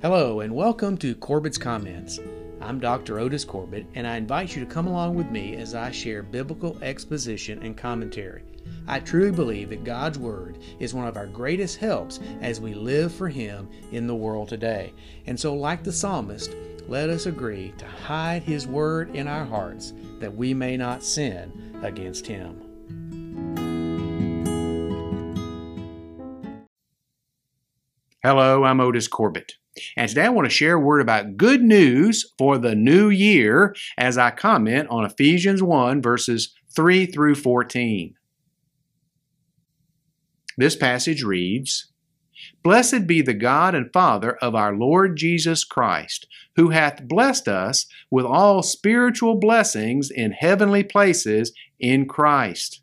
Hello, and welcome to Corbitt's Comments. I'm Dr. Otis Corbitt, and I invite you to come along with me as I share biblical exposition and commentary. I truly believe that God's Word is one of our greatest helps as we live for Him in the world today. And so, like the psalmist, let us agree to hide His Word in our hearts that we may not sin against Him. Hello, I'm Otis Corbitt. And today I want to share a word about good news for the new year as I comment on Ephesians 1, verses 3 through 14. This passage reads Blessed be the God and Father of our Lord Jesus Christ, who hath blessed us with all spiritual blessings in heavenly places in Christ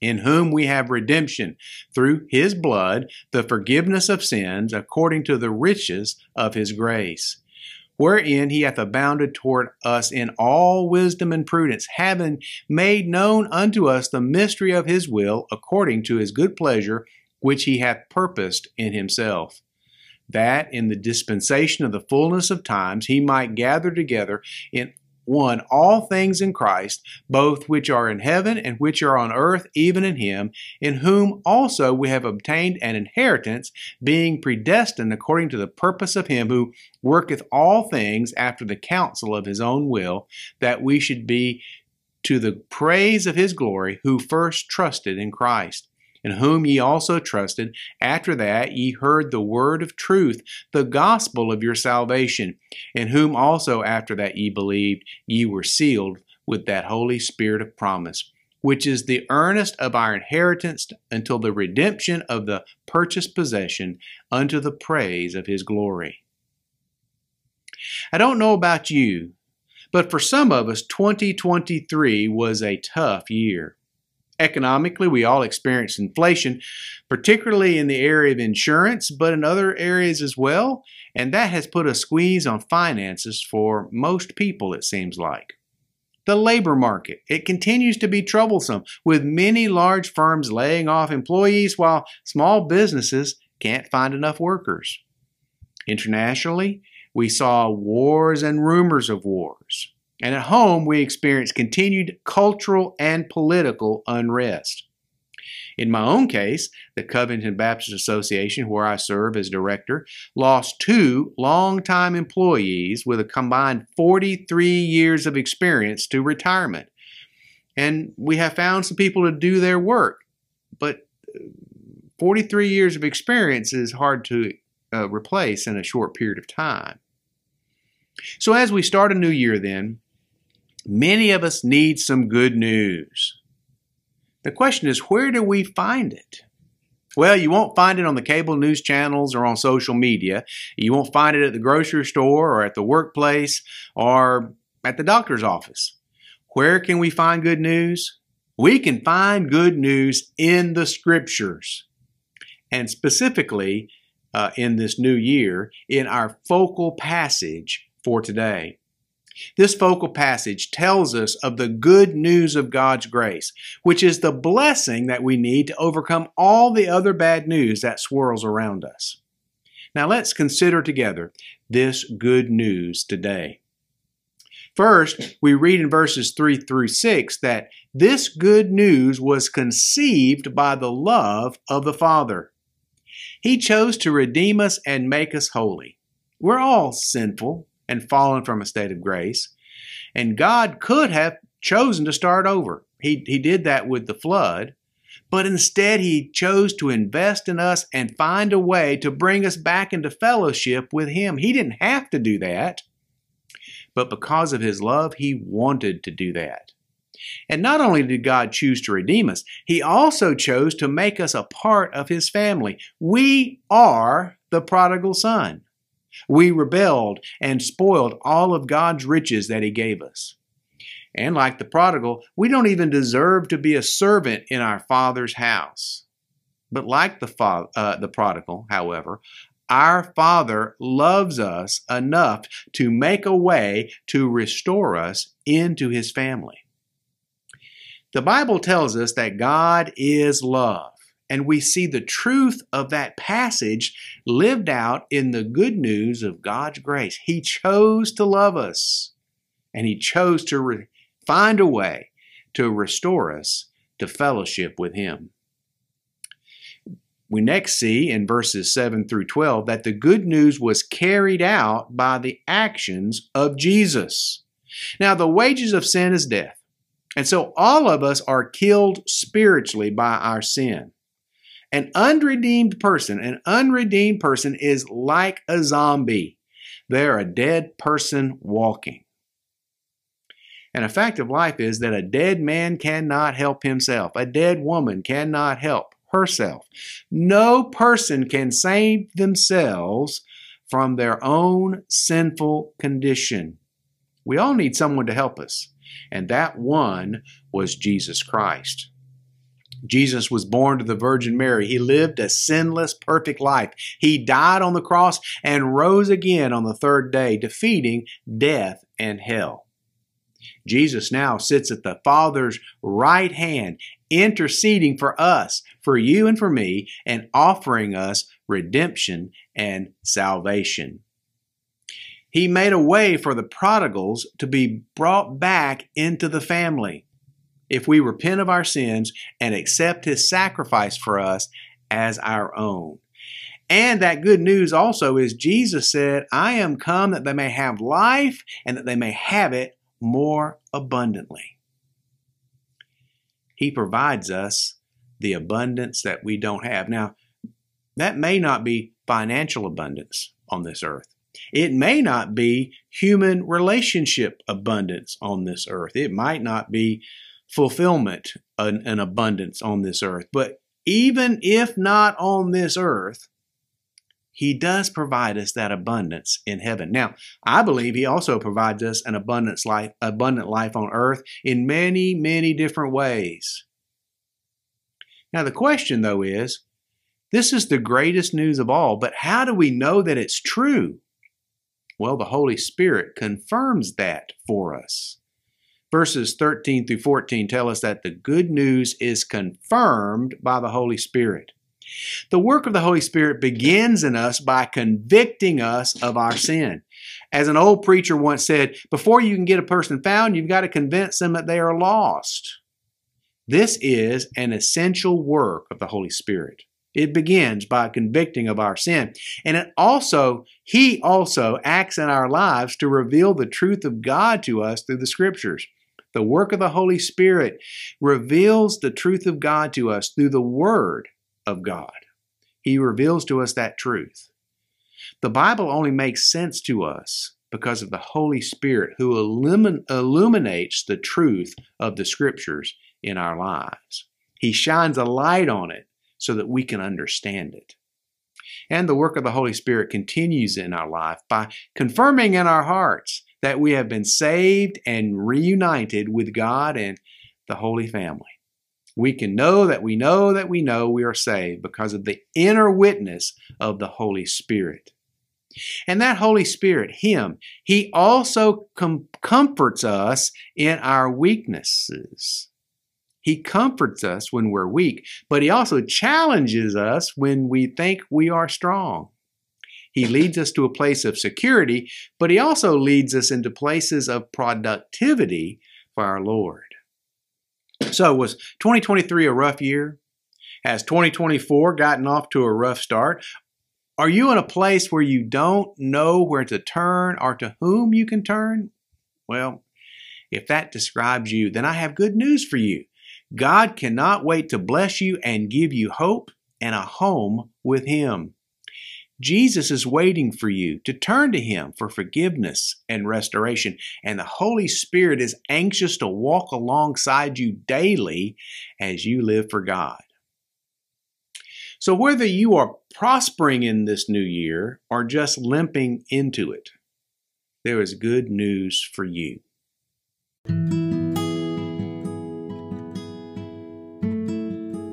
in whom we have redemption through his blood, the forgiveness of sins, according to the riches of his grace, wherein he hath abounded toward us in all wisdom and prudence, having made known unto us the mystery of his will, according to his good pleasure, which he hath purposed in himself. That in the dispensation of the fullness of times he might gather together in one all things in Christ, both which are in heaven and which are on earth, even in him, in whom also we have obtained an inheritance, being predestined according to the purpose of him who worketh all things after the counsel of his own will, that we should be to the praise of his glory, who first trusted in Christ in whom ye also trusted. After that ye heard the word of truth, the gospel of your salvation, in whom also after that ye believed, ye were sealed with that Holy Spirit of promise, which is the earnest of our inheritance until the redemption of the purchased possession unto the praise of his glory. I don't know about you, but for some of us, 2023 was a tough year. Economically, we all experience inflation, particularly in the area of insurance, but in other areas as well, and that has put a squeeze on finances for most people, it seems like. The labor market, it continues to be troublesome, with many large firms laying off employees while small businesses can't find enough workers. Internationally, we saw wars and rumors of wars. And at home, we experience continued cultural and political unrest. In my own case, the Covington Baptist Association, where I serve as director, lost two longtime employees with a combined 43 years of experience to retirement. And we have found some people to do their work, but 43 years of experience is hard to uh, replace in a short period of time. So, as we start a new year, then, Many of us need some good news. The question is, where do we find it? Well, you won't find it on the cable news channels or on social media. You won't find it at the grocery store or at the workplace or at the doctor's office. Where can we find good news? We can find good news in the scriptures. And specifically, uh, in this new year, in our focal passage for today. This focal passage tells us of the good news of God's grace, which is the blessing that we need to overcome all the other bad news that swirls around us. Now let's consider together this good news today. First, we read in verses 3 through 6 that this good news was conceived by the love of the Father. He chose to redeem us and make us holy. We're all sinful, and fallen from a state of grace. And God could have chosen to start over. He, he did that with the flood. But instead, He chose to invest in us and find a way to bring us back into fellowship with Him. He didn't have to do that. But because of His love, He wanted to do that. And not only did God choose to redeem us, He also chose to make us a part of His family. We are the prodigal son. We rebelled and spoiled all of God's riches that He gave us. And like the prodigal, we don't even deserve to be a servant in our Father's house. But like the, uh, the prodigal, however, our Father loves us enough to make a way to restore us into His family. The Bible tells us that God is love, and we see the truth of that passage lived out in the good news of God's grace. He chose to love us, and He chose to re- find a way to restore us to fellowship with Him. We next see in verses 7 through 12 that the good news was carried out by the actions of Jesus. Now, the wages of sin is death. And so all of us are killed spiritually by our sin. An unredeemed person, an unredeemed person is like a zombie. They're a dead person walking. And a fact of life is that a dead man cannot help himself. A dead woman cannot help herself. No person can save themselves from their own sinful condition. We all need someone to help us, and that one was Jesus Christ. Jesus was born to the Virgin Mary. He lived a sinless, perfect life. He died on the cross and rose again on the third day, defeating death and hell. Jesus now sits at the Father's right hand, interceding for us, for you and for me, and offering us redemption and salvation. He made a way for the prodigals to be brought back into the family if we repent of our sins and accept His sacrifice for us as our own. And that good news also is Jesus said, I am come that they may have life and that they may have it more abundantly. He provides us the abundance that we don't have. Now, that may not be financial abundance on this earth. It may not be human relationship abundance on this earth. It might not be fulfillment and abundance on this earth. But even if not on this earth, he does provide us that abundance in heaven. Now, I believe he also provides us an abundance life, abundant life on earth in many, many different ways. Now, the question though is, this is the greatest news of all, but how do we know that it's true? Well, the Holy Spirit confirms that for us. Verses 13 through 14 tell us that the good news is confirmed by the Holy Spirit. The work of the Holy Spirit begins in us by convicting us of our sin. As an old preacher once said, before you can get a person found, you've got to convince them that they are lost. This is an essential work of the Holy Spirit. It begins by convicting of our sin. And it also, He also acts in our lives to reveal the truth of God to us through the Scriptures. The work of the Holy Spirit reveals the truth of God to us through the Word of God. He reveals to us that truth. The Bible only makes sense to us because of the Holy Spirit who illumin- illuminates the truth of the Scriptures in our lives. He shines a light on it so that we can understand it. And the work of the Holy Spirit continues in our life by confirming in our hearts that we have been saved and reunited with God and the Holy Family. We can know that we know that we know we are saved because of the inner witness of the Holy Spirit. And that Holy Spirit, Him, He also com- comforts us in our weaknesses. He comforts us when we're weak, but He also challenges us when we think we are strong. He leads us to a place of security, but He also leads us into places of productivity for our Lord. So, was 2023 a rough year? Has 2024 gotten off to a rough start? Are you in a place where you don't know where to turn or to whom you can turn? Well, if that describes you, then I have good news for you. God cannot wait to bless you and give you hope and a home with Him. Jesus is waiting for you to turn to Him for forgiveness and restoration. And the Holy Spirit is anxious to walk alongside you daily as you live for God. So, whether you are prospering in this new year or just limping into it, there is good news for you.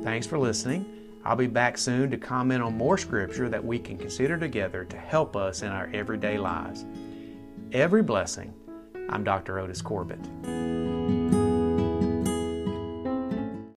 Thanks for listening. I'll be back soon to comment on more scripture that we can consider together to help us in our everyday lives. Every blessing. I'm Dr. Otis Corbitt.